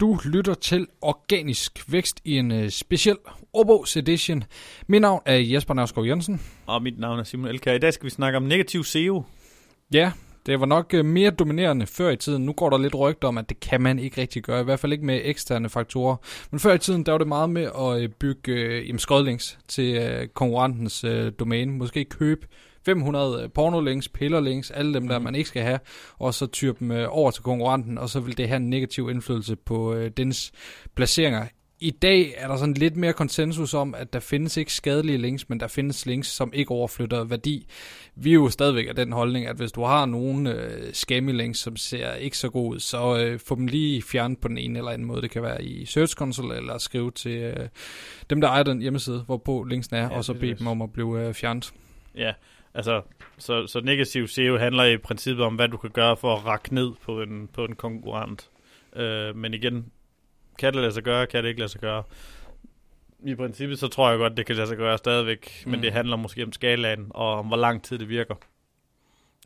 Du lytter til Organisk Vækst i en uh, speciel Årbogs edition. Mit navn er Jesper Nørskov Jensen. Og mit navn er Simon Elkær. I dag skal vi snakke om negativ SEO. Ja, det var nok uh, mere dominerende før i tiden. Nu går der lidt rygter om, at det kan man ikke rigtig gøre. I hvert fald ikke med eksterne faktorer. Men før i tiden, der var det meget med at uh, bygge uh, skodlinks til uh, konkurrentens uh, domæne. Måske købe 500 pornolinks, pillerlinks, alle dem der, mm. man ikke skal have, og så tyre dem øh, over til konkurrenten, og så vil det have en negativ indflydelse på øh, dens placeringer. I dag er der sådan lidt mere konsensus om, at der findes ikke skadelige links, men der findes links, som ikke overflytter værdi. Vi er jo stadigvæk af den holdning, at hvis du har nogle øh, scammy links, som ser ikke så gode ud, så øh, få dem lige fjernet på den ene eller anden måde. Det kan være i Search Console, eller skrive til øh, dem, der ejer den hjemmeside, hvorpå linksene er, ja, og så bede dem om at blive øh, fjernet. Ja, Altså, så, så negativ SEO handler i princippet om, hvad du kan gøre for at rakke ned på en, på en konkurrent. Øh, men igen, kan det lade sig gøre, kan det ikke lade sig gøre? I princippet så tror jeg godt, det kan lade sig gøre stadigvæk, mm. men det handler måske om skalaen og om, hvor lang tid det virker.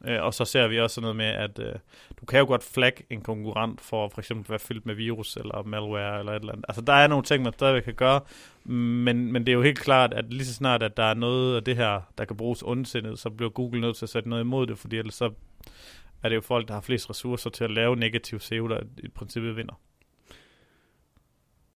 Øh, og så ser vi også noget med, at øh, du kan jo godt flagge en konkurrent for for eksempel at være fyldt med virus eller malware eller et eller andet. Altså der er nogle ting, man stadigvæk kan gøre, men, men det er jo helt klart, at lige så snart, at der er noget af det her, der kan bruges ondsindet, så bliver Google nødt til at sætte noget imod det, fordi ellers så er det jo folk, der har flest ressourcer til at lave negativ SEO, der i princippet vinder.